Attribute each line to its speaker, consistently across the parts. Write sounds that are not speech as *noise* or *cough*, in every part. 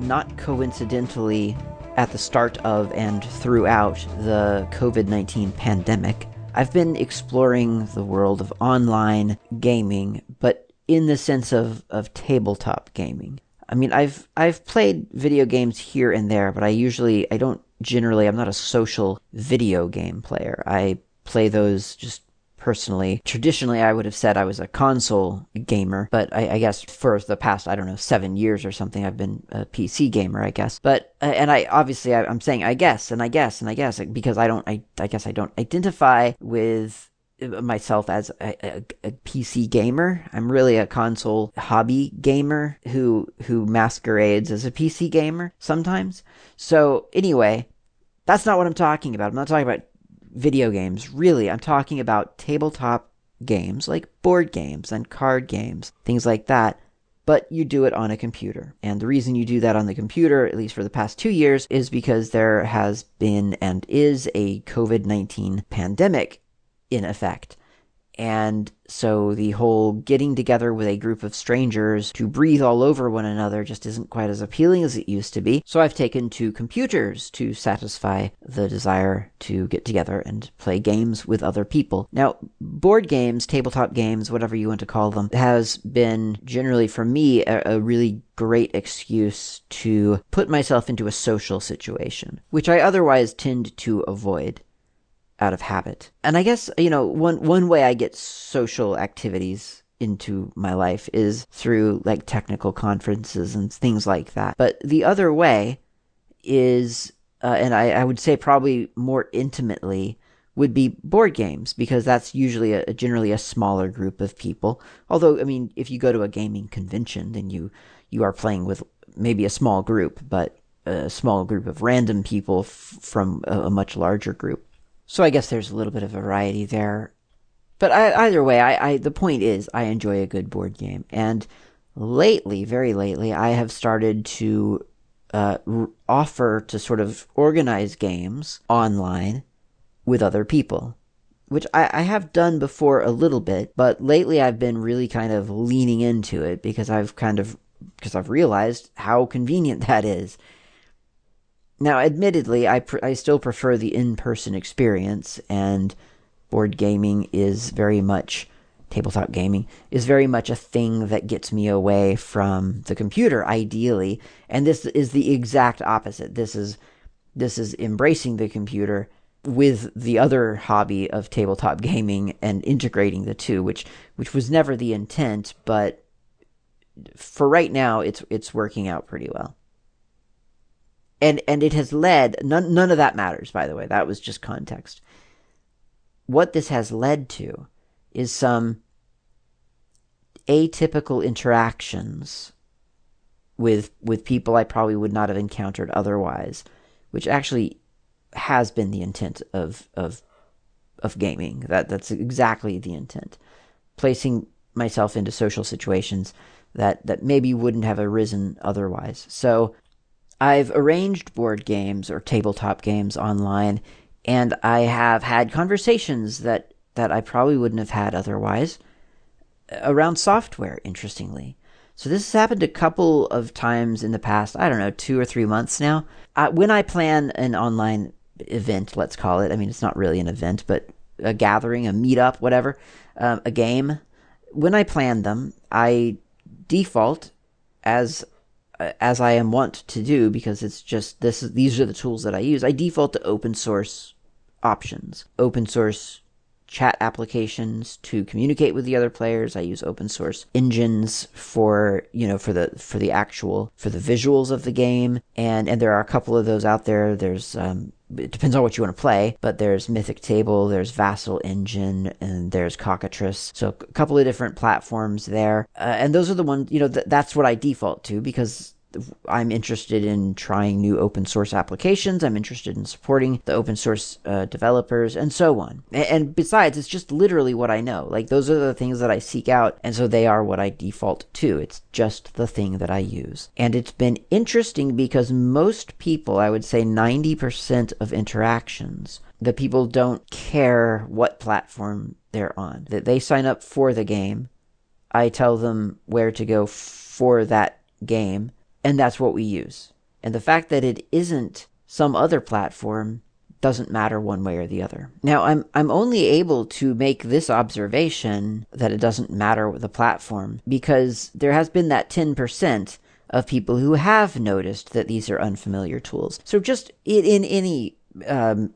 Speaker 1: not coincidentally, at the start of and throughout the COVID 19 pandemic, I've been exploring the world of online gaming, but in the sense of, of tabletop gaming. I mean, I've I've played video games here and there, but I usually I don't generally I'm not a social video game player. I play those just personally. Traditionally, I would have said I was a console gamer, but I, I, guess for the past, I don't know, seven years or something, I've been a PC gamer, I guess. But, uh, and I obviously, I, am saying I guess, and I guess, and I guess, because I don't, I, I guess I don't identify with myself as a, a, a, PC gamer. I'm really a console hobby gamer who who masquerades as a PC gamer sometimes. So anyway, that's not what I'm talking about. I'm not talking about video games. Really, I'm talking about tabletop games like board games and card games, things like that. But you do it on a computer. And the reason you do that on the computer, at least for the past two years, is because there has been and is a COVID 19 pandemic in effect. And so the whole getting together with a group of strangers to breathe all over one another just isn't quite as appealing as it used to be. So I've taken to computers to satisfy the desire to get together and play games with other people. Now, board games, tabletop games, whatever you want to call them, has been generally for me a, a really great excuse to put myself into a social situation, which I otherwise tend to avoid out of habit. And I guess, you know, one one way I get social activities into my life is through like technical conferences and things like that. But the other way is uh, and I, I would say probably more intimately would be board games because that's usually a, generally a smaller group of people. Although, I mean, if you go to a gaming convention, then you you are playing with maybe a small group, but a small group of random people f- from a, a, much larger group. So I guess there's a little bit of variety there. But I, either way, I, I the point is I enjoy a good board game, and lately, very lately, I have started to uh, offer to sort of organize games online with other people, which I, I have done before a little bit, but lately I've been really kind of leaning into it because I've kind of because I've realized how convenient *laughs* that is. Now, admittedly, I pr- I still prefer the in-person experience, and board gaming is very much tabletop gaming is very much a thing that gets me away from the computer ideally. And this is the exact opposite. This is this is embracing the computer with the other hobby of tabletop *laughs* gaming and integrating the two which which was never the intent but for right now it's it's working out pretty well and and it has led none none of that matters by the way. That was just context. What this has led to is some atypical interactions with with people I probably would not have encountered otherwise which actually has been the intent of of of gaming. That that's exactly the intent. Placing myself into social situations that that maybe wouldn't have arisen otherwise. So I've arranged board games or tabletop games online, and I have had conversations that, that I probably wouldn't have had otherwise around software, interestingly. So this has happened a couple of times in the past, I don't know, two or three months now. Uh, when I plan an online event, let's call it, I mean, it's not really an event, but a gathering, a meetup, whatever, um, a game, when I plan them, I default as Uh, as I am wont to do because it's just this these are the tools that I use. I default to open source options. Open source chat applications to communicate with the other players. I use open source engines for, you know, for the for the actual for the visuals of the game. And and there are a couple of those out there. There's um it depends on what you want to play, but there's Mythic Table, there's Vassal Engine, and there's Cockatrice. So a couple of different platforms there, uh, and those are the ones you know th- that's what I default to because I'm interested in trying new open source applications. I'm interested in supporting the open source uh, developers and so on. And, and besides, it's just literally what I know. Like those are the things that I seek out. And so they are what I default to. It's just the thing that I use. And it's been interesting because most people, I would say 90% of interactions, the people don't care what platform they're on. That they sign up for the game. I tell them where to go for that game and that's what we use. And the fact that it isn't some other platform doesn't matter one way or the other. Now, I'm I'm only able to make this observation that it doesn't matter the platform because there has been that 10% of people who have noticed that these are unfamiliar tools. So just in, in any um,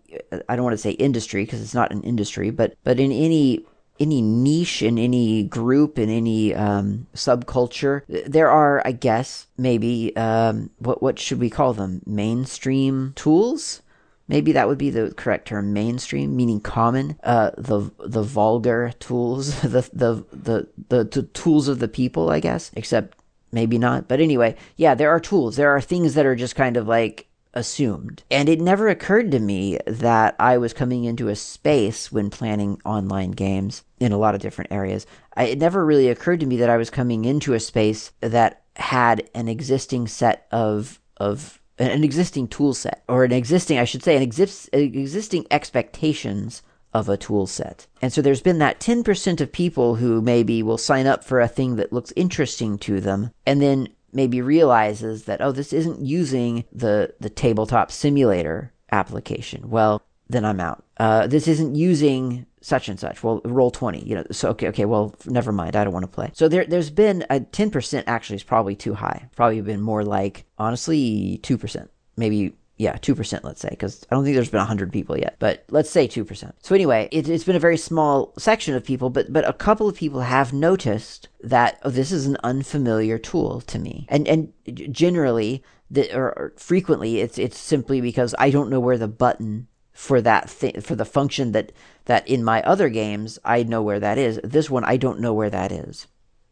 Speaker 1: I don't want to say industry because it's not an industry, but but in any any niche in any group in any um, subculture. There are, I guess, maybe um, what what should we call them? Mainstream tools. Maybe that would be the correct term. Mainstream, meaning common. Uh, the the vulgar tools, *laughs* the, the the the the tools of the people, I guess. Except maybe not. But anyway, yeah, there are tools. There are things that are just kind of like assumed. And it never occurred to me that I was coming into a space when planning online games in a lot of different areas. I, it never really occurred to me that I was coming into a space that had an existing set of of an existing tool set or an existing I should say an exist, existing expectations of a tool set. And so there's been that 10% of people who maybe will sign up for a thing that looks interesting to them and then maybe realizes that oh this isn't using the the tabletop simulator application. Well then i'm out. Uh, this isn't using such and such. Well roll 20 you know so okay okay well never mind. I don't want to play. So there there's been a 10% actually is probably too high. Probably been more like honestly 2% maybe yeah, 2%, let's say, because I don't think there's been 100 people yet, but let's say 2%. So anyway, it, has been a very small section of people, but, but a couple of people have noticed that oh, this is an unfamiliar tool to me. And, and generally, the, or, frequently, it's, it's simply because I don't know where the button for that thing, for the function that, that in my other games, I know where that is. This one, I don't know where that is.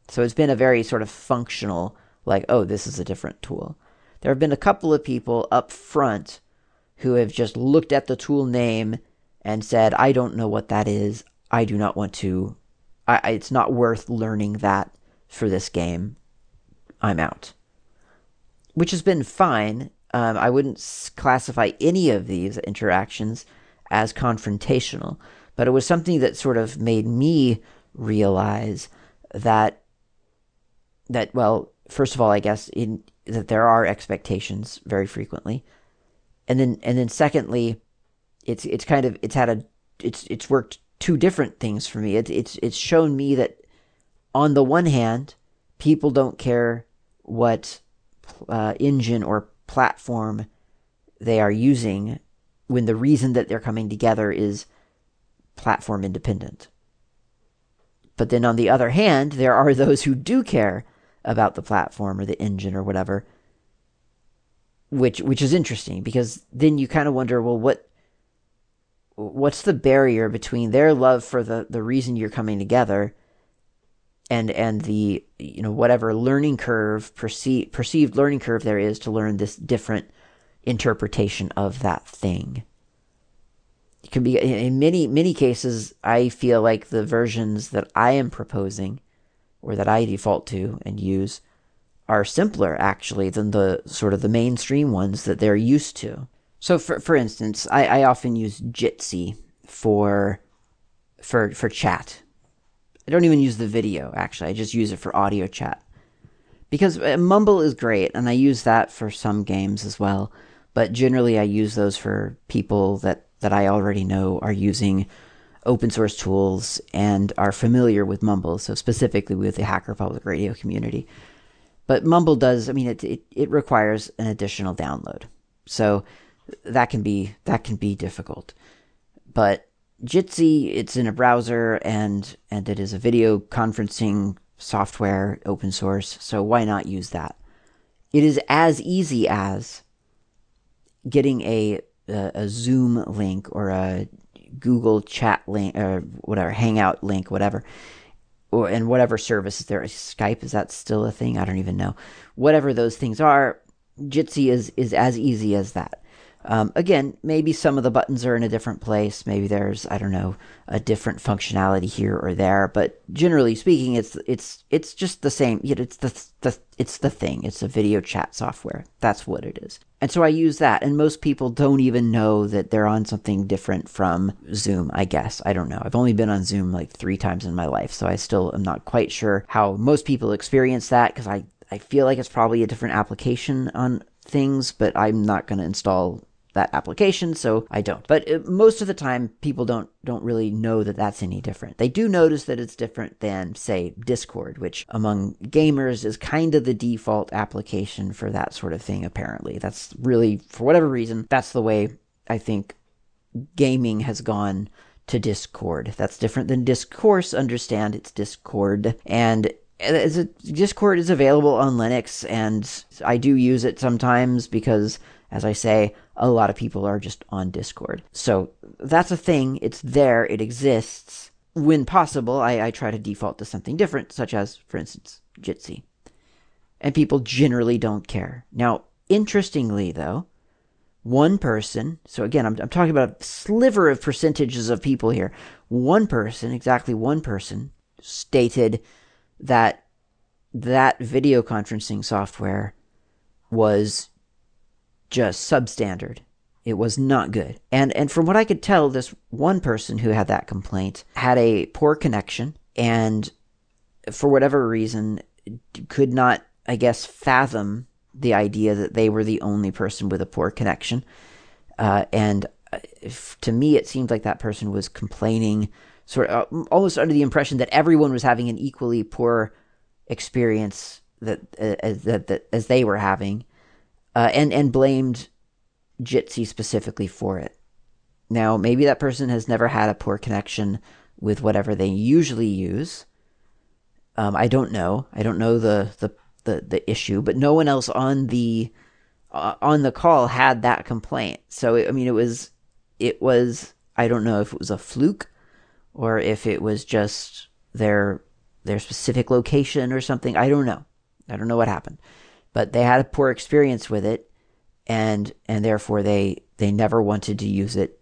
Speaker 1: So it's been a very sort of functional, like, oh, this is a different tool. There have been a couple of people up front who have just looked at the tool name and said, I don't know what that is. I do not want to. I, it's not worth learning that for this game. I'm out. Which has been fine. Um, I wouldn't classify any of these interactions as confrontational, but it was something that sort of made me realize that that well, first of all, I guess in that there are expectations very frequently, and then and then secondly, it's it's kind of it's had a it's it's worked two different things for me. It's it's it's shown me that on the one hand, people don't care what uh, engine or platform they are using when the reason that they're coming together is platform independent. But then on the other hand, there are *laughs* those who do care about the platform or the engine or whatever which which is interesting because then you kind of wonder well what what's the barrier between their love for the the reason you're coming together and and the you know whatever learning curve perceived perceived learning curve there is to learn this different interpretation of that thing. It can be in many many cases i feel like the versions that i am proposing or that I default to and use are simpler actually than the sort of the mainstream ones that they're used to. So for for instance, I, I often use Jitsi for for for chat. I don't even use the video actually. I just use it for audio chat. Because uh, Mumble is great and I use that for some games as well, but generally I use those for people that that I already know are using open source tools and are familiar with Mumble, so specifically with the Hacker Public Radio community. But Mumble does, I mean, it, it, it requires an additional download. So that can be that can be difficult. But Jitsi, it's in a browser and and it is a video conferencing software, open source. So why not use that? It is as easy as getting a a, a Zoom link or a Google chat link or whatever, Hangout link, whatever, or and whatever service is there. Skype is that still a thing? I don't even know. Whatever those things are, Jitsi is is as easy as that. Um, again, maybe some of the buttons are in a different place. Maybe there's I don't know a different functionality here or there. But generally speaking, it's it's it's just the same. It's the the it's the thing. It's a video chat software. That's what it is. And so I use that. And most people don't even know that they're on something different from Zoom. I guess I don't know. I've only been on Zoom like three times in my life, so I still am not quite sure how most people experience that because I I feel like it's probably a different application on things, but I'm not going to install that application, so I don't. But it, most of the time, people don't don't really know that that's any different. They do notice that it's different than, say, Discord, which among gamers is kind of the default application for that sort of thing. Apparently, that's really for whatever reason that's the way I think gaming has gone to Discord. That's different than Discourse. Understand it's Discord and. Uh, A, Discord is available on Linux, and I do use it sometimes because, as I say, a lot of people are just on Discord. So that's a thing. It's there. It exists. When possible, I, I try to default to something different, such as, for instance, Jitsi. And people generally don't care. Now, interestingly, though, one person, so again, I'm, I'm talking about a sliver of percentages of people here. One person, exactly one person, stated that that video conferencing software was just substandard. It was not good. And and from what I could tell, this one person who had that complaint had a poor connection and for whatever reason could not, I guess, fathom the idea that they were the only person with a poor connection. Uh, and uh, if, to me, it seemed like that person was complaining, sort of uh, almost under the impression that everyone was having an equally poor experience that uh, that, that as they were having, uh, and and blamed Jitsi specifically for it. Now, maybe that person has never had a poor connection with whatever they usually use. Um, I don't know. I don't know the, the the the issue, but no one else on the uh, on the call had that complaint. So I mean, it was it was I don't know if it was a fluke or if it was just their their specific location or something. I don't know. I don't know what happened but they had a poor experience with it and and therefore they they never wanted to use it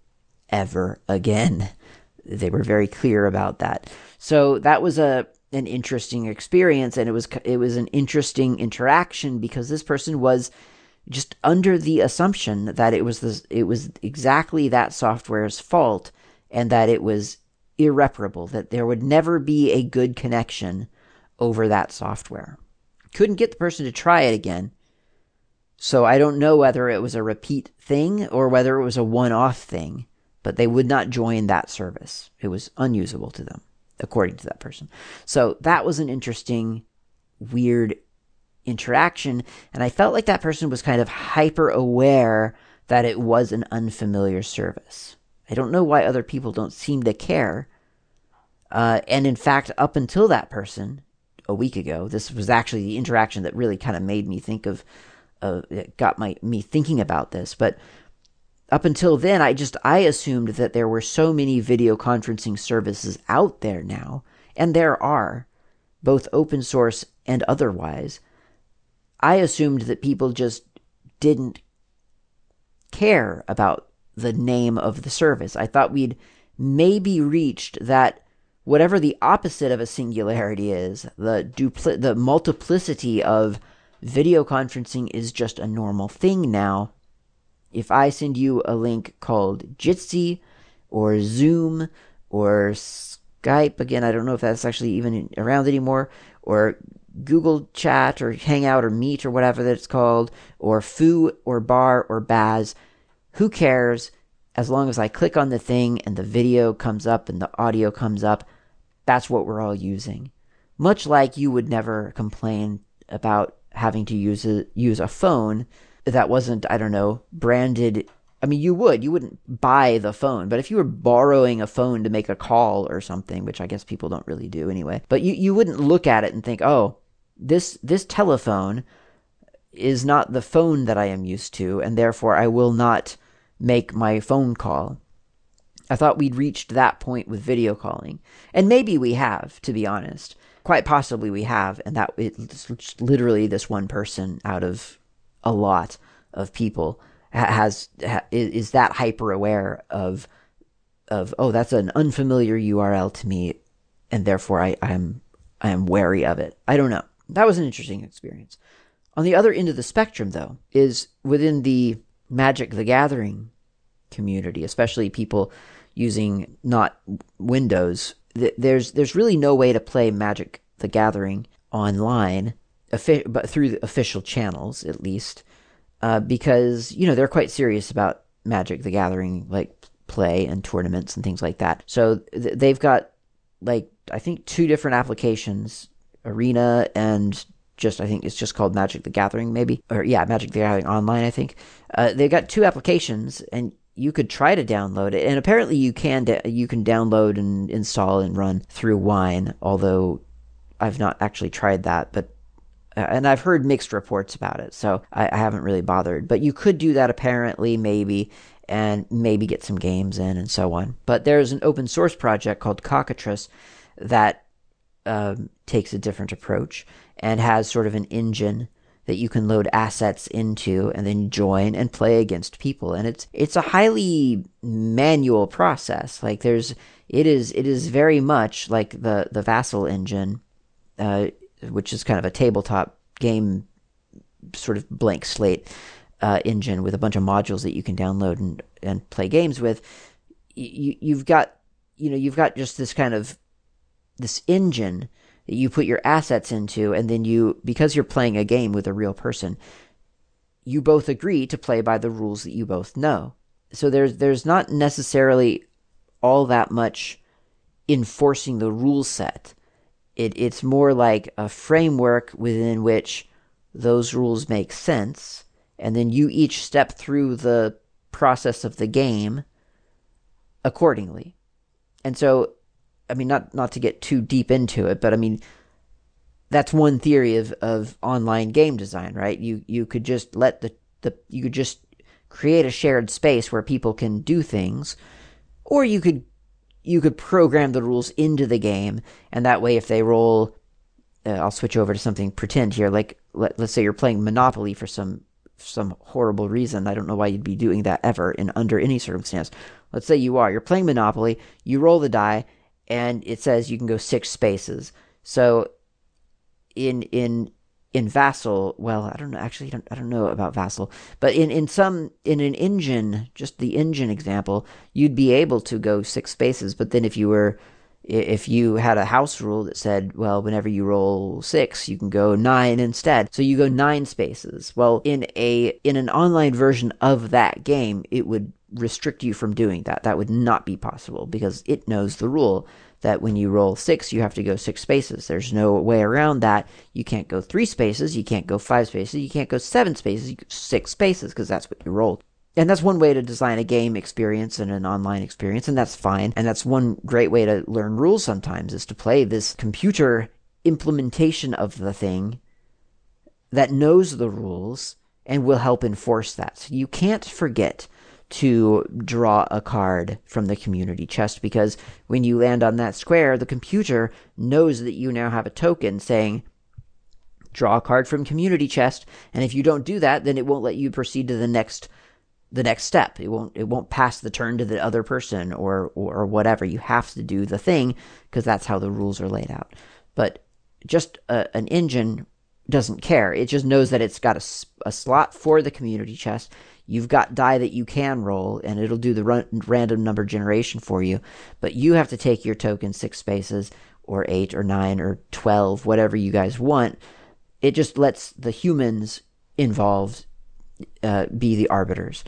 Speaker 1: ever again. They were very clear about that. So that was a an interesting experience and it was it was an interesting interaction because this person was just under the assumption that it was this, it was exactly that software's fault and that it was irreparable that there would never be a good connection over that software couldn't get the person to try it again. So I don't know whether it was a repeat thing or whether it was a one off thing, but they would not join that service. It was unusable to them, according to that person. So that was an interesting, weird interaction. And I felt like that person was kind of hyper aware that it was an unfamiliar service. I don't know why other people don't seem to care. Uh, and in fact, up until that person, a week ago. This was actually the interaction that really kind of made me think of, uh, got my me thinking about this. But up until then, I just I assumed that there were so many video conferencing services out there now, and there are, both open source and otherwise. I assumed that people just didn't care about the name of the service. I thought we'd maybe reached that whatever the opposite of a singularity is, the dupli- the multiplicity of video conferencing is just a normal thing now. If I send you a link called Jitsi or Zoom or Skype, again, I don't know if that's actually even around anymore, or Google Chat or Hangout or Meet or whatever that's called, or Foo or Bar or Baz, who cares? As long as I click on the thing and the video comes up and the audio comes up, that's what we're all using. Much like you would never complain about having to use a, use a phone that wasn't, I don't know, branded. I mean, you would. You wouldn't buy the phone. But if you were borrowing a phone to make a call or something, which I guess people don't really do anyway, but you, you wouldn't look at it and think, oh, this, this telephone is not the phone that I am used to, and therefore I will not make my phone call. I thought we'd reached that point with video calling. And maybe we have, to be honest. Quite possibly we have, and that it's literally this one person out of a lot of people has is that hyper aware of of oh that's an unfamiliar URL to me and therefore I am I am wary of it. I don't know. That was an interesting experience. On the other end of the spectrum though is within the Magic the Gathering community, especially people using not Windows. There's there's really no way to play Magic the Gathering online, but through the official channels at least, uh, because you know they're quite serious about Magic the Gathering, like play and tournaments and things like that. So th- they've got like I think two different applications, Arena and just I think it's just called Magic the Gathering, maybe or yeah, Magic the Gathering Online. I think uh, they've got two applications, and you could try to download it, and apparently you can da- you can download and install and run through Wine, although I've not actually tried that, but uh, and I've heard mixed reports about it, so I, I, haven't really bothered. But you could do that apparently, maybe, and maybe get some games in and so on. But there's an open source project called Cockatrice that um, takes a different approach and has sort of an engine that you can load assets into and then join and play against people and it's it's a highly manual process like there's it is it is very much like the the vassal engine uh, which is kind of a tabletop game sort of blank slate uh, engine with a bunch of modules that you can download and, and play games with. You, you've got, you know, you've got just this kind of this engine that you put your assets into, and then you, because you're playing a game with a real person, you both agree to play by the rules that you both know. So there's there's not necessarily all that much enforcing the rule set. It, it's more like a framework within which those rules make sense, and then you each step through the process of the game accordingly. And so, I mean, not not to get too deep into it, but I mean, that's one theory of, of online game design, right? You you could just let the, the you could just create a shared space where people can do things, or you could you could program the rules into the game, and that way, if they roll, uh, I'll switch over to something pretend here. Like let, let's say you're playing Monopoly for some some horrible reason. I don't know why you'd be doing that ever in under any circumstance. Let's say you are. You're playing Monopoly. You roll the die, and it says you can go six spaces. So in in in Vassal, well, I don't know. Actually, I don't, I don't know about Vassal, but in in some in an engine, just the engine example, you'd be able to go six spaces. But then if you were if you had a house rule that said, well, whenever you roll six, you can go nine instead. So you go nine spaces. Well, in a in an online version of that game, it would restrict you from doing that. That would not be possible because it knows the rule that when you roll six, you have to go six spaces. There's no way around that. You can't go three spaces, you can't go five spaces, you can't go seven spaces, six spaces, because that's what you rolled. And that's one way to design a game experience and an online experience, and that's fine. And that's one great way to learn rules sometimes is to play this computer implementation of the thing that knows the rules and will help enforce that. So you can't forget to draw a card from the community chest because when you land on that square, the computer knows that you now have a token saying, draw a card from community chest. And if you don't do that, then it won't let you proceed to the next the next step. It won't it won't pass the turn to the other person or or, whatever. You have to do the thing because that's how the rules are laid out. But just a, an engine doesn't care. It just knows that it's got a, a slot for the community chest You've got die that you can roll, and it'll do the run- random number generation for you. But you have to take your token six spaces, or eight, or nine, or twelve, whatever you guys want. It just lets the humans involved uh, be the arbiters.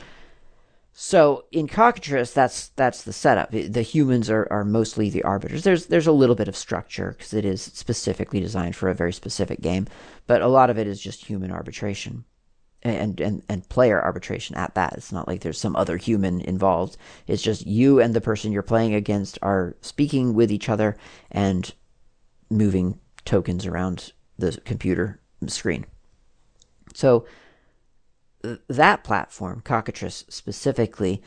Speaker 1: So in Cockatrice, that's that's the setup. The humans are, are mostly the arbiters. There's there's a little bit of structure because it is specifically designed for a very specific game, but a lot of it is just human arbitration and, and, and player arbitration at that. It's not like there's some other human involved. It's just you and the person you're playing against are speaking with each other and moving tokens around the computer screen. So that platform, Cockatrice specifically,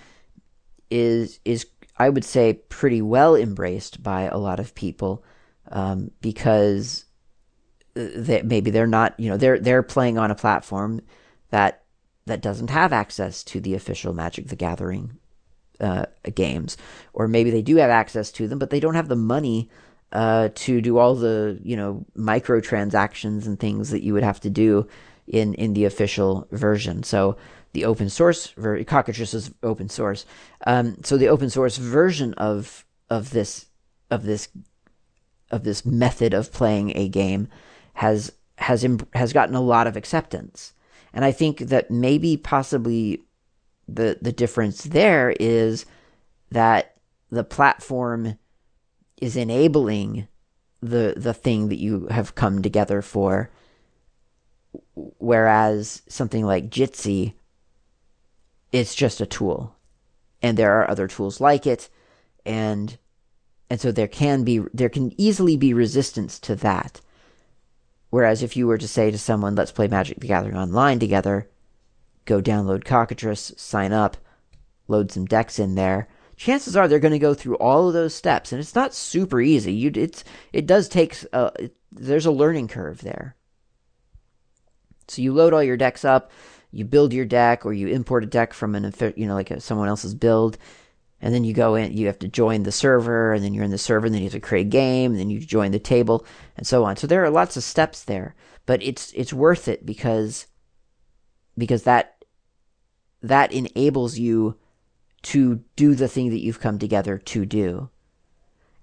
Speaker 1: is is I would say, pretty well embraced by a lot of people um, because that maybe they're not, you know, they're they're playing on a platform that that doesn't have access to the official Magic the Gathering uh, games, or maybe they do have access to them, but they don't have the money uh, to do all the you know microtransactions and things that you would have to do in in the official version. So the open source ver- Cockatrice is open source. Um, so the open source version of of this of this of this method of playing a game has has has gotten a lot of acceptance. And I think that maybe possibly the the difference there is that the platform is enabling the the thing that you have come together for. Whereas something like Jitsi it's just a tool. And there are other tools like it. And and so there can be there can easily be resistance to that whereas if you were to say to someone let's play Magic the Gathering online together go download Cockatrice sign up load some decks in there chances are they're going to go through all of those steps. And it's not super easy. You it's it does take a, uh, it, there's a learning curve there. So you load all your decks up you build your deck or you import a deck from an you know like a, someone else's build and then you go in you have to join the server and then you're in the server and then you have to create a game and then you join the table and so on so there are lots of steps there but it's it's worth it because because that that enables you to do the thing that you've come together to do.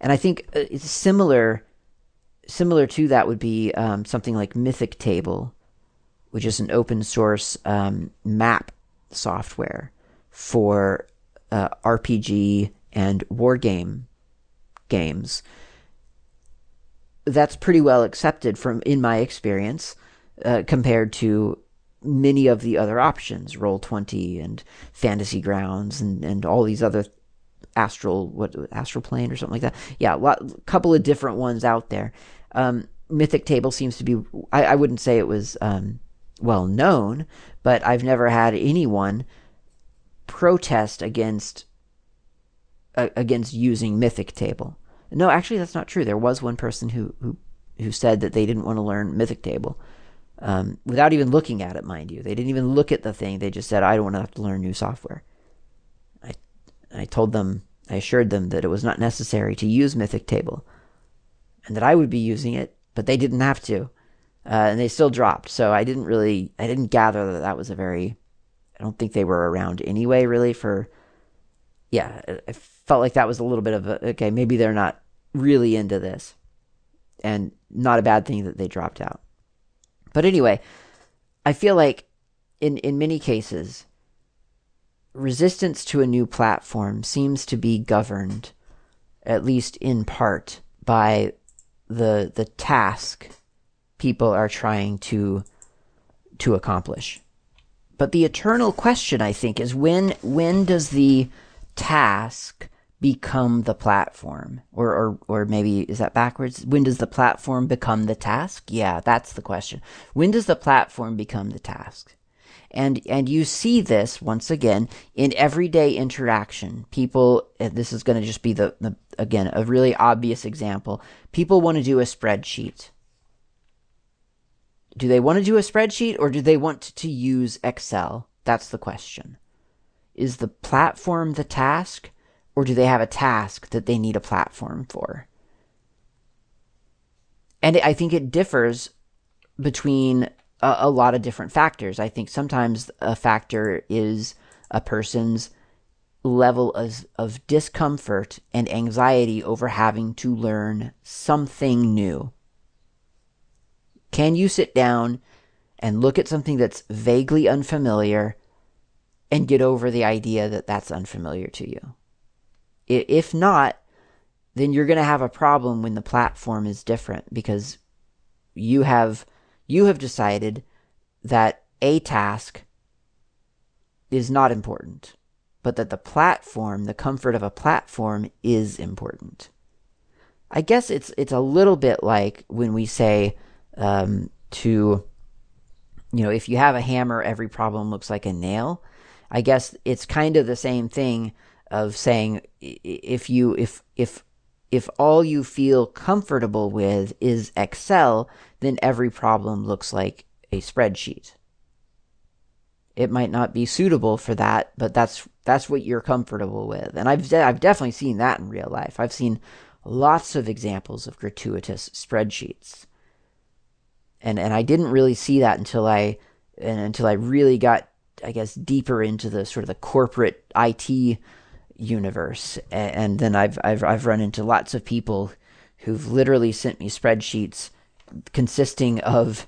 Speaker 1: And I think uh, it's similar similar to that would be um, something like Mythic Table, which is an open source um, map software for uh, RPG and war game games. That's pretty well accepted from in my experience uh, compared to many of the other options, Roll Twenty and Fantasy Grounds, and and all these other astral what astral plane or something like that. Yeah, a lot, couple of different ones out there. Um, Mythic Table seems to be. I, I wouldn't say it was um, well known, but I've never had anyone protest against uh, against using Mythic Table. No, actually, that's not true. There was one person who who who said that they didn't want to learn Mythic Table um, without even looking at it, mind you. They didn't even look at the thing. They just said, I don't want to have to learn new software. I, I told them, I assured them that it was not necessary to use Mythic Table and that I would be using it, but they didn't have to. Uh, and they still dropped. So I didn't really, I didn't gather that that was a very, don't think they were around anyway, really, for, yeah, I felt like that was a little bit of a, okay, maybe they're not really into this. And not a bad thing that they dropped out. But anyway, I feel like in, in many cases, resistance to a new platform seems to be governed, at least in part, by the the task people are trying to to accomplish. But the eternal question, I think, is when when does the task become the platform? Or, or or maybe is that backwards? When does the platform become the task? Yeah that's the question. When does the platform become the task? And and you see this once again in everyday interaction. People this is going to just be the, the again a really obvious example. People want to do a spreadsheet do they want to do a spreadsheet or do they want to use excel that's the question is the platform the task or do they have a task that they need a platform for? And I think it differs between a, a, lot of different factors. I think sometimes a factor is a person's level of, of discomfort and anxiety over having to learn something new. Can you sit down and look at something that's vaguely unfamiliar and get over the idea that that's unfamiliar to you? If not, then you're going to have a problem when the platform is different because you have you have decided that a task is not important, but that the platform, the comfort of a platform is important. I guess it's it's a little bit like when we say um, to you know if you have a hammer, every problem looks like a nail. I guess it's kind of the same thing of saying if you if if if all you feel comfortable with is Excel, then every problem looks like a spreadsheet. It might not be suitable for that, but that's that's what you're comfortable with. And I've I've definitely seen that in real life. I've seen lots of examples of gratuitous spreadsheets. And and I didn't really see that until I and until I really got I guess deeper into the sort of the corporate IT universe. And then I've I've I've run into lots of people who've literally sent me spreadsheets consisting of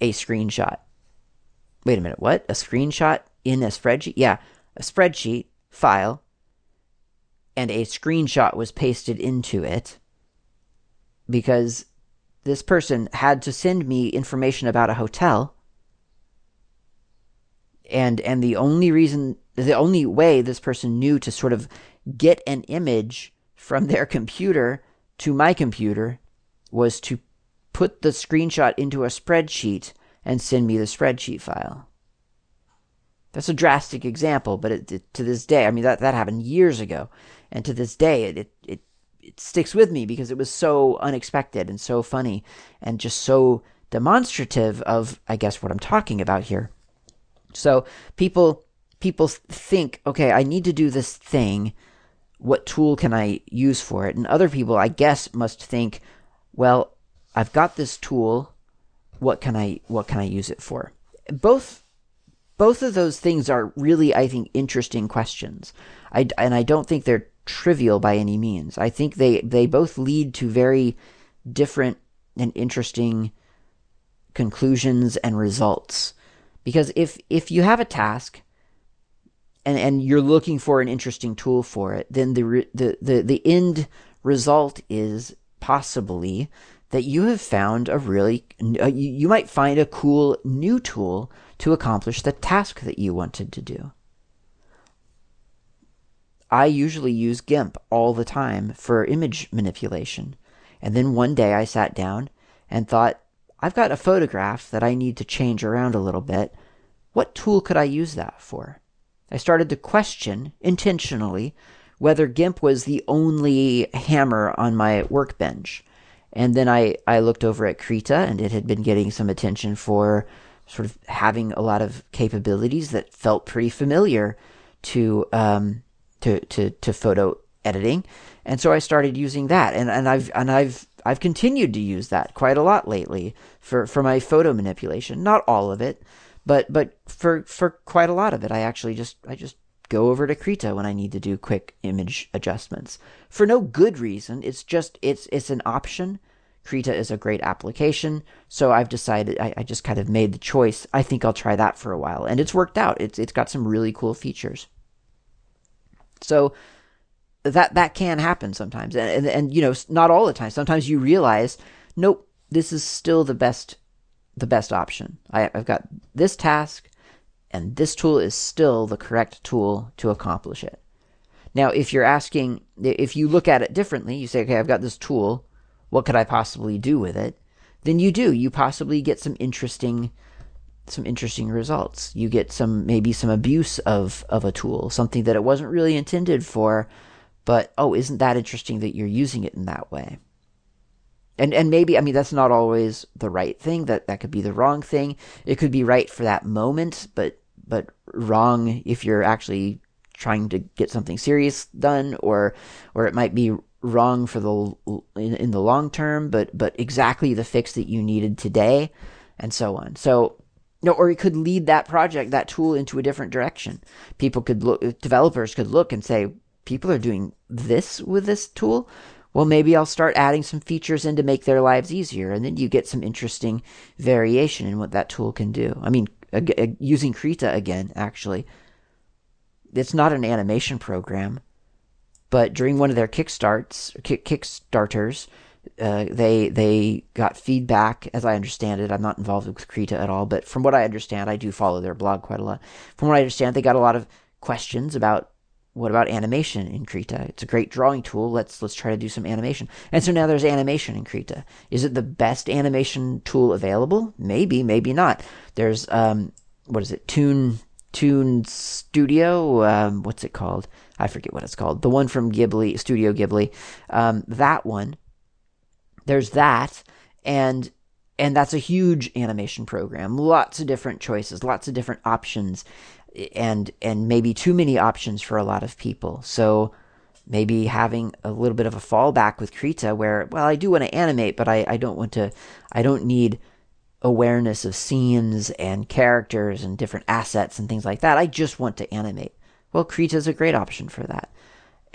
Speaker 1: a screenshot wait a minute, what? A screenshot in a spreadsheet? Yeah, a spreadsheet file, and a screenshot was pasted into it because this person had to send me information about a hotel. And and the only reason the only way this person knew to sort of get an image from their *laughs* computer to my computer was to put the screenshot into a spreadsheet and send me the spreadsheet file. That's a drastic example, but it, it, to this day, I mean, that, that happened years ago. And to this day, it, it, it, it sticks with me because it was so unexpected and so funny and just so demonstrative of, I guess, what I'm talking about here. So people people think, okay, I need to do this thing. What tool can I use for it? And other people, I guess, must think, well, I've got this tool what can I what can I use it for? Both both of those things are really I think interesting questions. I and I don't think they're trivial by any means. I think they they both lead to very different and interesting conclusions and results. Because if if you have a task and and you're looking for an interesting tool for it, then the the the, the end result is possibly that you have found a really, uh, you might find a cool new tool to accomplish the task that you wanted to do. I usually use GIMP all the time for image manipulation. And then one day I sat down and thought, I've got a photograph that I need to change around a little bit. What tool could I use that for? I started to question, intentionally, whether GIMP was the only hammer on my workbench. And then I, I looked over at Krita, and it had been getting some attention for sort of having a lot of capabilities that felt pretty familiar to um, to, to to photo editing. And so I started using that, and, and I've and I've I've continued to use that quite a lot lately for, for my photo manipulation. Not all of it, but but for for quite a lot of it, I actually just I just go over to Krita when I need to do quick image adjustments. For no good reason. It's just it's it's an option. Krita is a great application, so I've decided I, I just kind of made the choice. I think I'll try that for a while, and it's worked out. It's it's got some really cool features. So that that can happen sometimes, and and, and you know not all the time. Sometimes you realize, nope, this is still the best the best option. I, I've got this task and this tool is still the correct tool to accomplish it. Now, if you're asking, if you look at it differently, you say, okay, I've got this tool, what could I possibly do with it? Then you do. You possibly get some interesting, some interesting results. You get some, maybe some abuse of, of a tool, something that it wasn't really intended for, but oh, isn't that interesting that you're using it in that way? And and maybe I mean that's not always the right thing. That that could be the wrong thing. It could be right for that moment, but but wrong if you're actually trying to get something serious done, or or it might be wrong for the in, in the long term, but but exactly the fix that you needed today, and so on. So know, or it could lead that project, that tool into a different direction. People could look, developers could look and say, people are doing this with this tool. Well, maybe I'll start adding some features in to make their lives easier, and then you get some interesting variation in what that tool can do. I mean, using Krita again, actually. It's not an animation program, but during one of their kickstarts, kick, kickstarters, uh, they they got feedback. As I understand it, I'm not involved with Krita at all, but from what I understand, I do follow their blog quite a lot. From what I understand, they got a lot of questions about what about animation in Krita? It's a great drawing tool. Let's let's try to do some animation. And so now there's animation in Krita. Is it the best animation tool available? Maybe, maybe not. There's um, what is it? Tune Toon Studio. Um, what's it called? I forget what it's called. The one from Ghibli, Studio Ghibli. Um, that one. There's that, and and that's a huge animation program. Lots of different choices, lots of different options, and and maybe too many options for a lot of people. So maybe having a little bit of a fallback with Krita where, well, I do want to animate, but I, I don't want to, I don't need awareness of scenes and characters and different assets and things like that. I just want to animate. Well, Krita is a great option for that.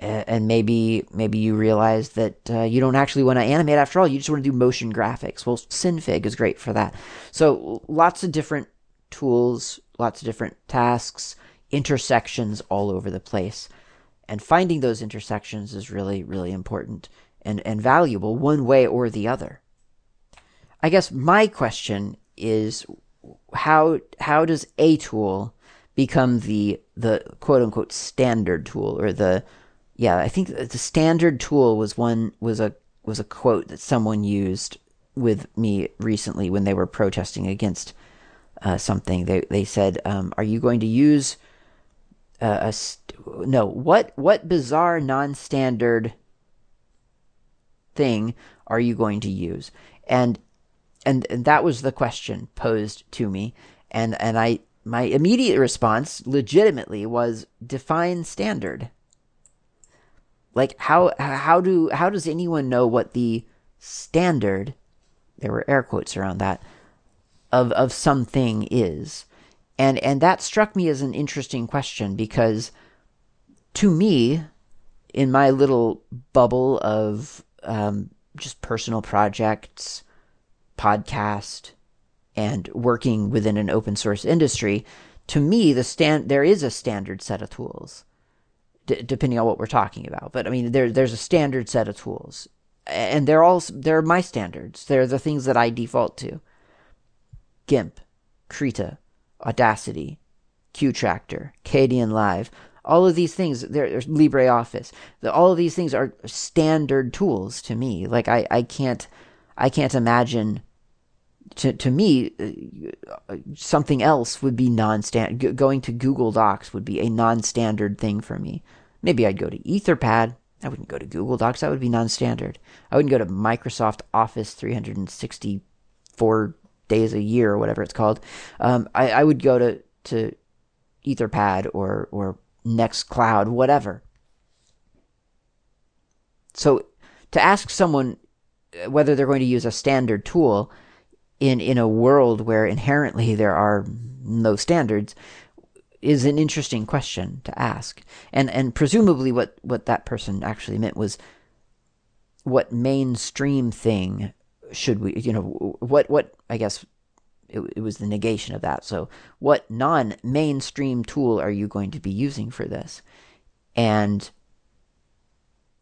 Speaker 1: And maybe maybe you realize that uh, you don't actually want to animate after all. You just want to do motion graphics. Well, Synfig is great for that. So lots of different tools, lots of different tasks, intersections all over the place. And finding those intersections is really, really important and, and valuable one way or the other. I guess my question is how how does a tool become the the quote unquote standard tool or the yeah I think the standard tool was one was a was a quote that someone used with me recently when they were protesting against uh, something. They they said um, are you going to use uh, a st- no what what bizarre non-standard thing are you going to use? And and, and that was the question posed to me. And and I my immediate response legitimately was define standard like how how do how does anyone know what the standard there were air quotes around that of of something is? And and that struck me as an interesting question because to me, in my little bubble of um, just personal projects, podcast, and working within an open source industry, to me the stand there is a standard set of tools, depending on what we're talking about. But I mean, there there's a standard set of tools, and they're all they're my standards. They're the things that I default to. GIMP, Krita, Audacity, Qtractor, Kdenlive, Live, all of these things, there's LibreOffice. The, all of these things are standard tools to me. Like I, I can't, I can't imagine. To to me, uh, something else would be non-standard. going to Google Docs would be a non-standard thing for me. Maybe I'd go to Etherpad. I wouldn't go to Google Docs. That would be non-standard. I wouldn't go to Microsoft Office 364 days a year or whatever it's called. Um, I, I would go to to Etherpad or or Nextcloud, whatever. So to ask someone uh, whether they're going to use a standard tool in in a world where inherently there are no standards is an interesting question to ask. And and presumably what what that person actually meant was what mainstream thing should we, you know, what, what, I guess it, it was the negation of that. So, what non mainstream tool are you going to be using for this? And,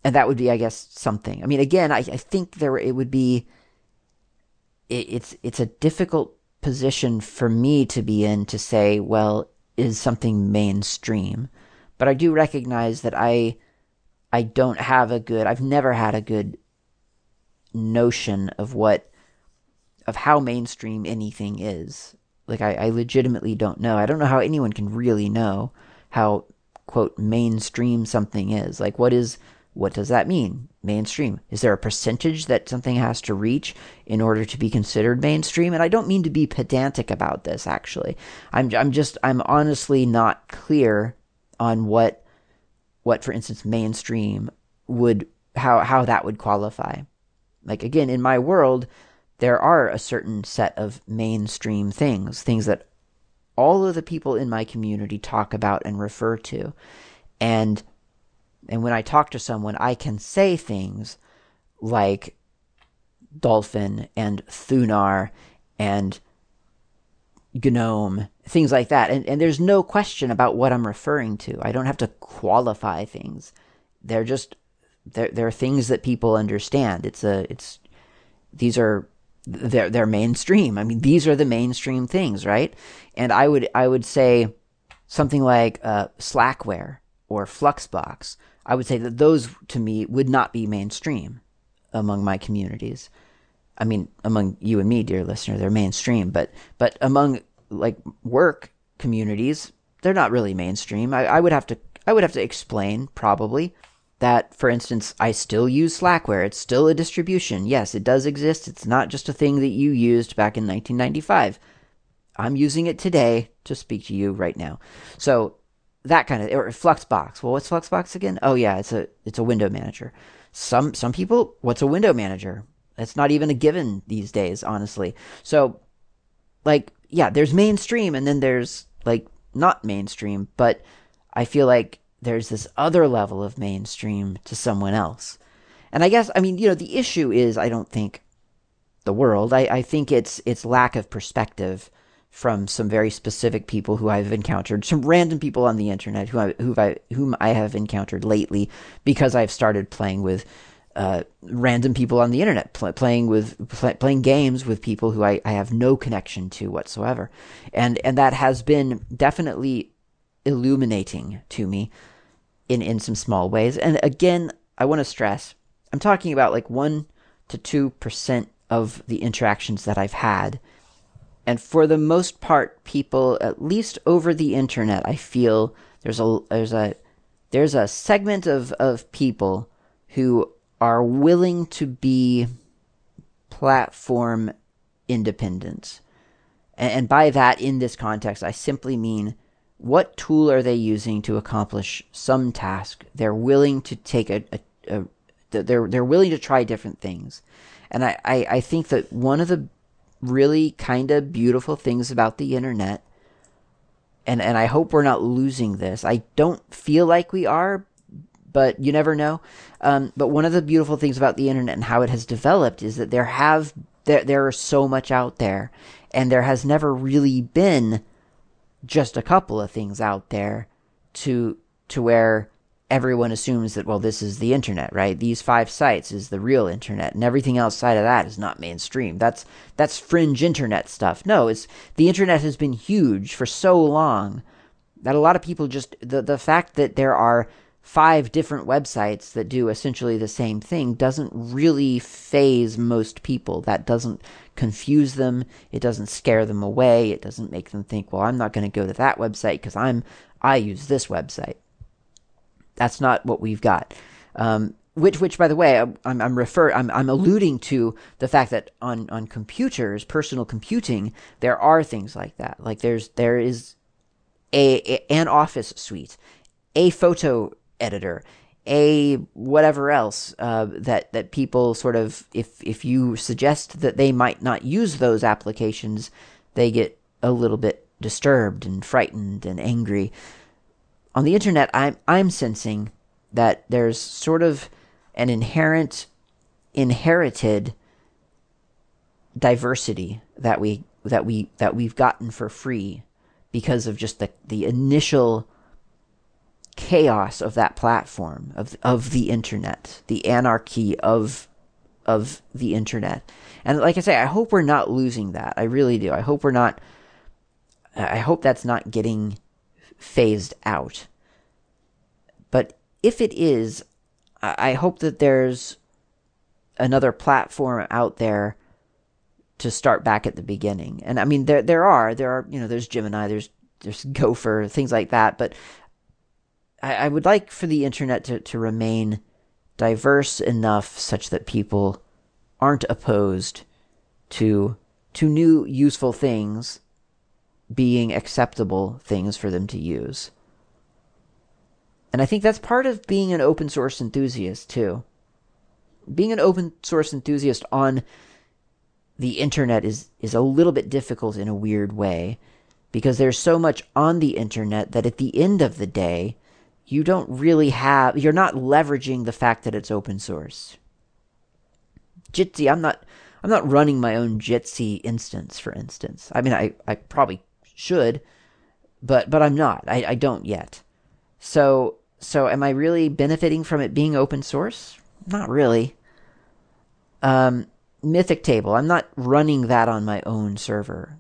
Speaker 1: and that would be, I guess, something. I mean, again, I, I think there, it would be, it, it's, it's a difficult position for me to be in to say, well, is something mainstream? But I do recognize that I, I don't have a good, I've never had a good notion of what of how mainstream anything is. Like I, I legitimately don't know. I don't know how anyone can really know how quote mainstream something is. Like what is what does that mean? Mainstream. Is there a percentage that something has to reach in order to be considered mainstream? And I don't mean to be pedantic about this actually. I'm I'm just I'm honestly not clear on what what for instance mainstream would how how that would qualify. Like again, in my world, there are a certain set of mainstream things, things that all of the people in my community talk about and refer to. And and when I talk to someone, I can say things like dolphin and thunar and gnome, things like that. And, and there's no question about what I'm referring to. I don't have to qualify things. They're just they're, they're things that people understand. It's a it's these are they're they're mainstream. I mean, these are the mainstream things, right? And I would I would say something like uh, Slackware or Fluxbox. I would say that those to me would not be mainstream among my communities. I mean, among you and me, dear listener, they're mainstream, but but among like work communities, they're not really mainstream. I, I would have to I would have to explain, probably, that, for instance, I still use Slackware. It's still a distribution. Yes, it does exist. It's not just a thing that you used back in 1995. I'm using it today to speak to you right now. So that kind of or Fluxbox. Well, what's Fluxbox again? Oh yeah, it's a it's a window manager. Some some people, what's a window manager? It's not even a given these days, honestly. So, like, yeah, there's mainstream and then there's like not mainstream, but I feel like there's this other level of mainstream to someone else. And I guess I mean, you know, the issue is I don't think the world. I, I think it's it's lack of perspective from some very specific people who I've encountered, some random people on the internet who I, who I, whom I have encountered lately because I've started playing with uh, random people on the internet, pl- playing with pl- playing games with people who I, I have no connection to whatsoever, and and that has been definitely illuminating to me in in some small ways. And again, I want to stress, I'm talking about like one to two percent of the interactions that I've had and for the most part, people, at least over the internet, I feel there's a there's a there's a segment of, of people who are willing to be platform independent. And, and by that, in this context, I simply mean what tool are they using to accomplish some task? They're willing to take a, a, a they're they're willing to try different things. And I, I, I think that one of the really kind of beautiful things about the internet. And and I hope we're not losing this. I don't feel like we are, but you never know. Um, but one of the beautiful things about the internet and how it has developed is that there have there there are so much out there, and there has never really been just a couple of things out there to to where everyone assumes that well this is the internet right? These five sites is the real internet and everything outside of that is not mainstream. That's that's fringe internet stuff. No it's the internet has been huge for so long that a lot of people just the the fact that there are five different websites that do essentially the same thing doesn't really faze most people. That doesn't confuse them. It doesn't scare them away. It doesn't make them think well i'm not going to go to that website because i'm i use this website that's not what we've got. Um, which, which, by the way, I'm, I'm refer, I'm, I'm alluding to the fact that on, on computers, personal computing, there are things like that. Like there's, there is a, a an office suite, a photo editor, a whatever else uh, that that people sort of, if if you suggest that they might not use those applications, they get a little bit disturbed and frightened and angry on the internet, I'm I'm sensing that there's sort of an inherent, inherited diversity that we that we that we've gotten for free because of just the the initial chaos of that platform of of the internet, the anarchy of of the internet. And like I say, I hope we're not losing that. I really do. I hope we're not I hope that's not getting phased out. But if it is, I hope that there's another platform out there to start back at the beginning. And I mean, there there are there are you know there's Gemini, there's there's Gopher, things like that. But I, I would like for the internet to to remain diverse enough such that people aren't opposed to to new useful things being acceptable things for them to use. And I think that's part of being an open source enthusiast too. Being an open source enthusiast on the internet is is a little bit difficult in a weird way because there's so much on the internet that at the end of the day you don't really have you're not leveraging the fact that it's open source. Jitsi, I'm not I'm not running my own Jitsi instance, for instance. I mean I, I probably should, but but I'm not. I, I don't yet. So so am I really benefiting from it being open source? Not really. Um, Mythic Table, I'm not running that on my own server.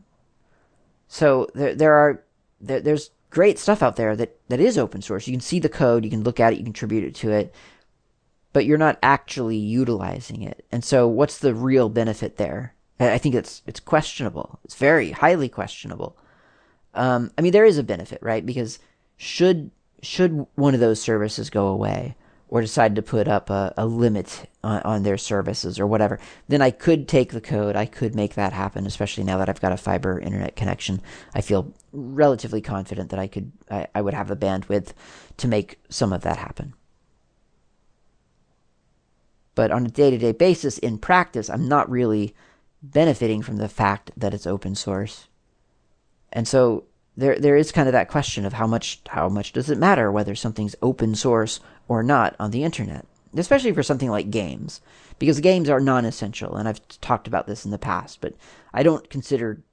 Speaker 1: So there there are there, there's great stuff out there that, that is open source. You can see the code, you can look at it, you contribute it to it, but you're not actually utilizing it. And so what's the real benefit there? I think it's it's questionable. It's very highly questionable. Um, I mean, there is a benefit, right? Because should should one of those services go away or decide to put up a, a limit on, on, their services or whatever, then I could take the code. I could make that happen, especially now that I've got a fiber internet connection. I feel relatively confident that I could, I, I would have the bandwidth to make some of that happen. But on a day to day basis, in practice, I'm not really benefiting from the fact that it's open source. And so there there is kind of that question of how much how much does it matter whether something's open source or not on the internet, especially for something like games, because games are non-essential, and I've talked about this in the past, but I don't consider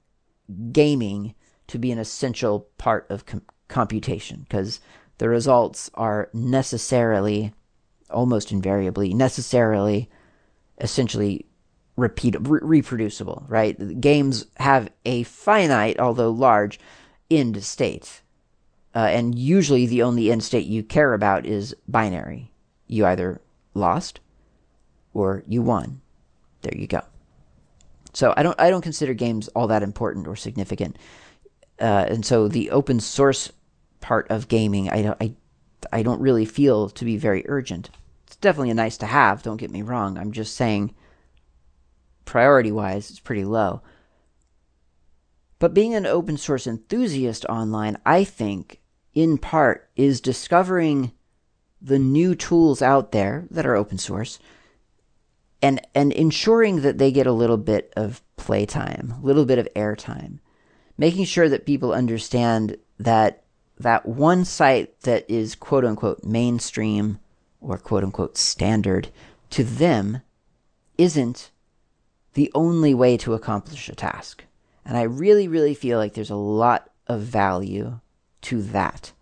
Speaker 1: gaming to be an essential part of com- computation because the results are necessarily, almost invariably, necessarily, essentially repeat re- reproducible. Right? Games have a finite, although large, end state. Uh, and usually the only end state you care about is binary. You either lost or you won. There you go. So I don't I don't consider games all that important or significant. Uh, and so the open source part of gaming, I don't I, I don't really feel to be very urgent. It's definitely a nice to have. Don't get me wrong. I'm just saying, priority wise, it's pretty low. But being an open source enthusiast online, I think, in part, is discovering the new tools out there that are open source and and ensuring that they get a little bit of playtime, a little bit of airtime, making sure that people understand that that one site that is quote unquote mainstream or quote unquote standard to them isn't the only way to accomplish a task. And I really, really feel like there's a lot of value to that.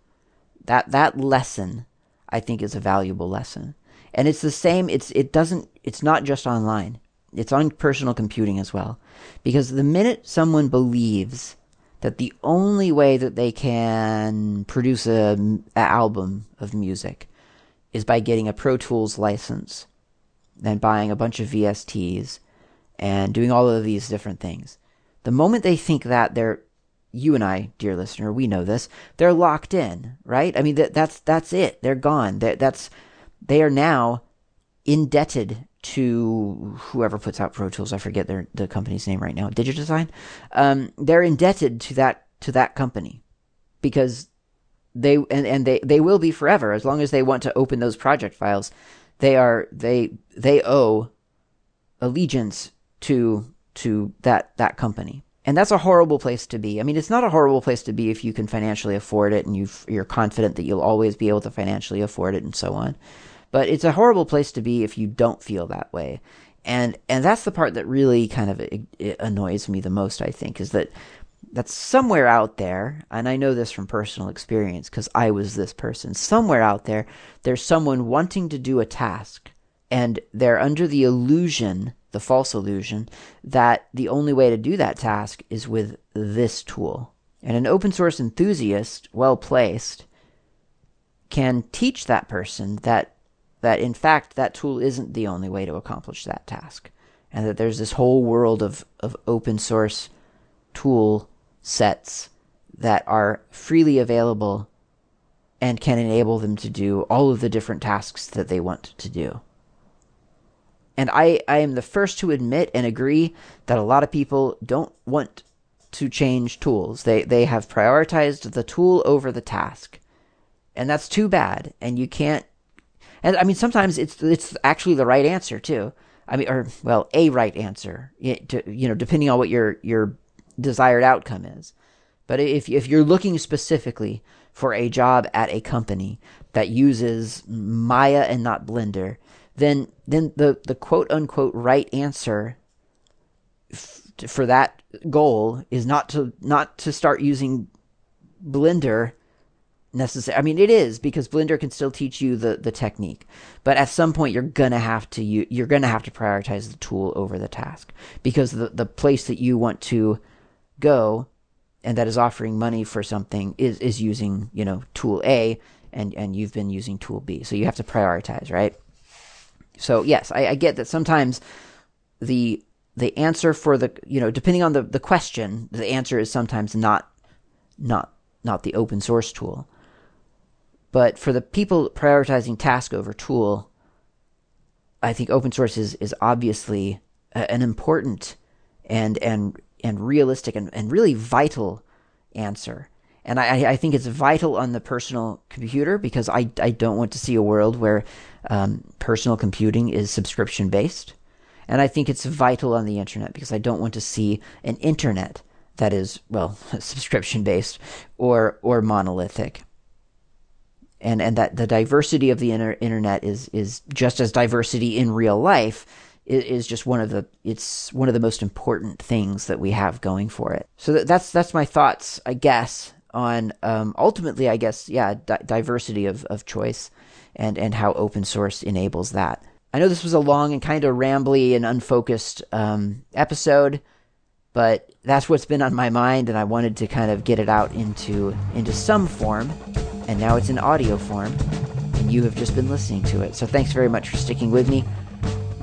Speaker 1: That that lesson, I think, is a valuable lesson. And it's the same, it's it doesn't it's not just online. It's on personal computing as well. Because the minute someone believes that the only way that they can produce a, a album of music is by getting a Pro Tools license and buying a bunch of VSTs and doing all of these different things the moment they think that, they're you and I, dear listener, we know this. They're locked in, right? I mean, that, that's that's it. They're gone. That, that's they are now indebted to whoever puts out Pro Tools. I forget their the company's name right now. Digidesign. Um, they're indebted to that to that company because they and, and they they will be forever as long as they want to open those project files. They are they they owe allegiance to to that that company. And that's a horrible place to be. I mean, it's not a horrible place to be if you can financially afford it and you you're confident that you'll always be able to financially afford it and so on. But it's a horrible place to be if you don't feel that way. And and that's the part that really kind of annoys me the most, I think, is that that's somewhere out there, and I know this from personal experience because I was this person. Somewhere out there, there's someone wanting to do a task, and they're under the illusion the false illusion that the only way to do that task is with this tool. And an open source enthusiast, well placed, can teach that person that that in fact that tool isn't the only way to accomplish that task. And that there's this whole world of, of open source tool sets that are freely available and can enable them to do all of the different tasks that they want to do. And I, I am the first to admit and agree that a lot of people don't want to change tools. They, they have prioritized the tool over the task. And that's too bad. And you can't, and I mean, sometimes it's, it's actually the right answer too. I mean, or, well, a right answer, you know, depending on what your, your desired outcome is. But if, if you're looking specifically for a job at a company that uses Maya and not Blender, then then the the quote unquote right answer f- for that goal is not to not to start using Blender necessary. I mean, it is because Blender can still teach you the the technique, but at some point you're gonna have to you you're gonna have to prioritize the tool over the task because the the place that you want to go and that is offering money for something is is using you know tool A and and you've been using tool B, so you have to prioritize, right? So yes, I, I get that sometimes the the answer for the you know depending on the the question, the answer is sometimes not not not the open source tool. But for the people prioritizing task over tool, I think open source is, is obviously an important and and and realistic and, and really vital answer. And I, I think it's vital on the personal computer because I, I don't want to see a world where um, personal computing is subscription based. And I think it's vital on the internet because I don't want to see an internet that is, well, *laughs* subscription based or, or monolithic. And, and that the diversity of the inter- internet is, is just as diversity in real life is just one of the it's one of the most important things that we have going for it. So that's that's my thoughts, I guess, on um, ultimately, I guess, yeah, di- diversity of, of choice and and how open source enables that. I know this was a long and kind of rambly and unfocused um, episode, but that's what's been on my mind, and I wanted to kind of get it out into into some form, and now it's in audio form, and you have just been listening to it. So thanks very much for sticking with me.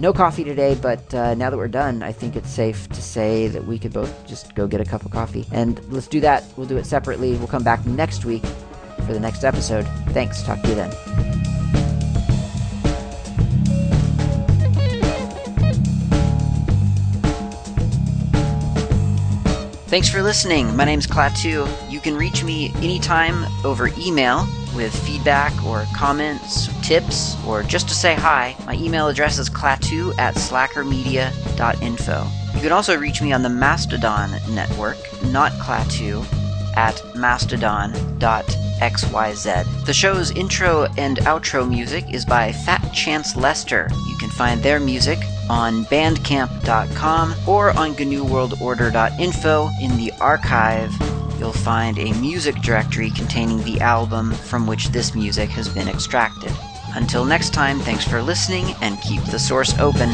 Speaker 1: No coffee today, but uh, now that we're done, I think it's safe to say that we could both just go get a cup of coffee. And let's do that. We'll do it separately. We'll come back next week for the next episode. Thanks. Talk to you then. Thanks for listening. My name's Klaatu. You can reach me anytime over email with feedback or comments, tips, or just to say hi. My email address is klaatu at slackermedia.info. You can also reach me on the Mastodon network, not Klaatu, at mastodon.xyz. The show's intro and outro music is by Fat Chance Lester. You can find their music on bandcamp.com or on GNUWorldOrder.info in the archive you'll find a music directory containing the album from which this music has been extracted. Until next time, thanks for listening and keep the source open.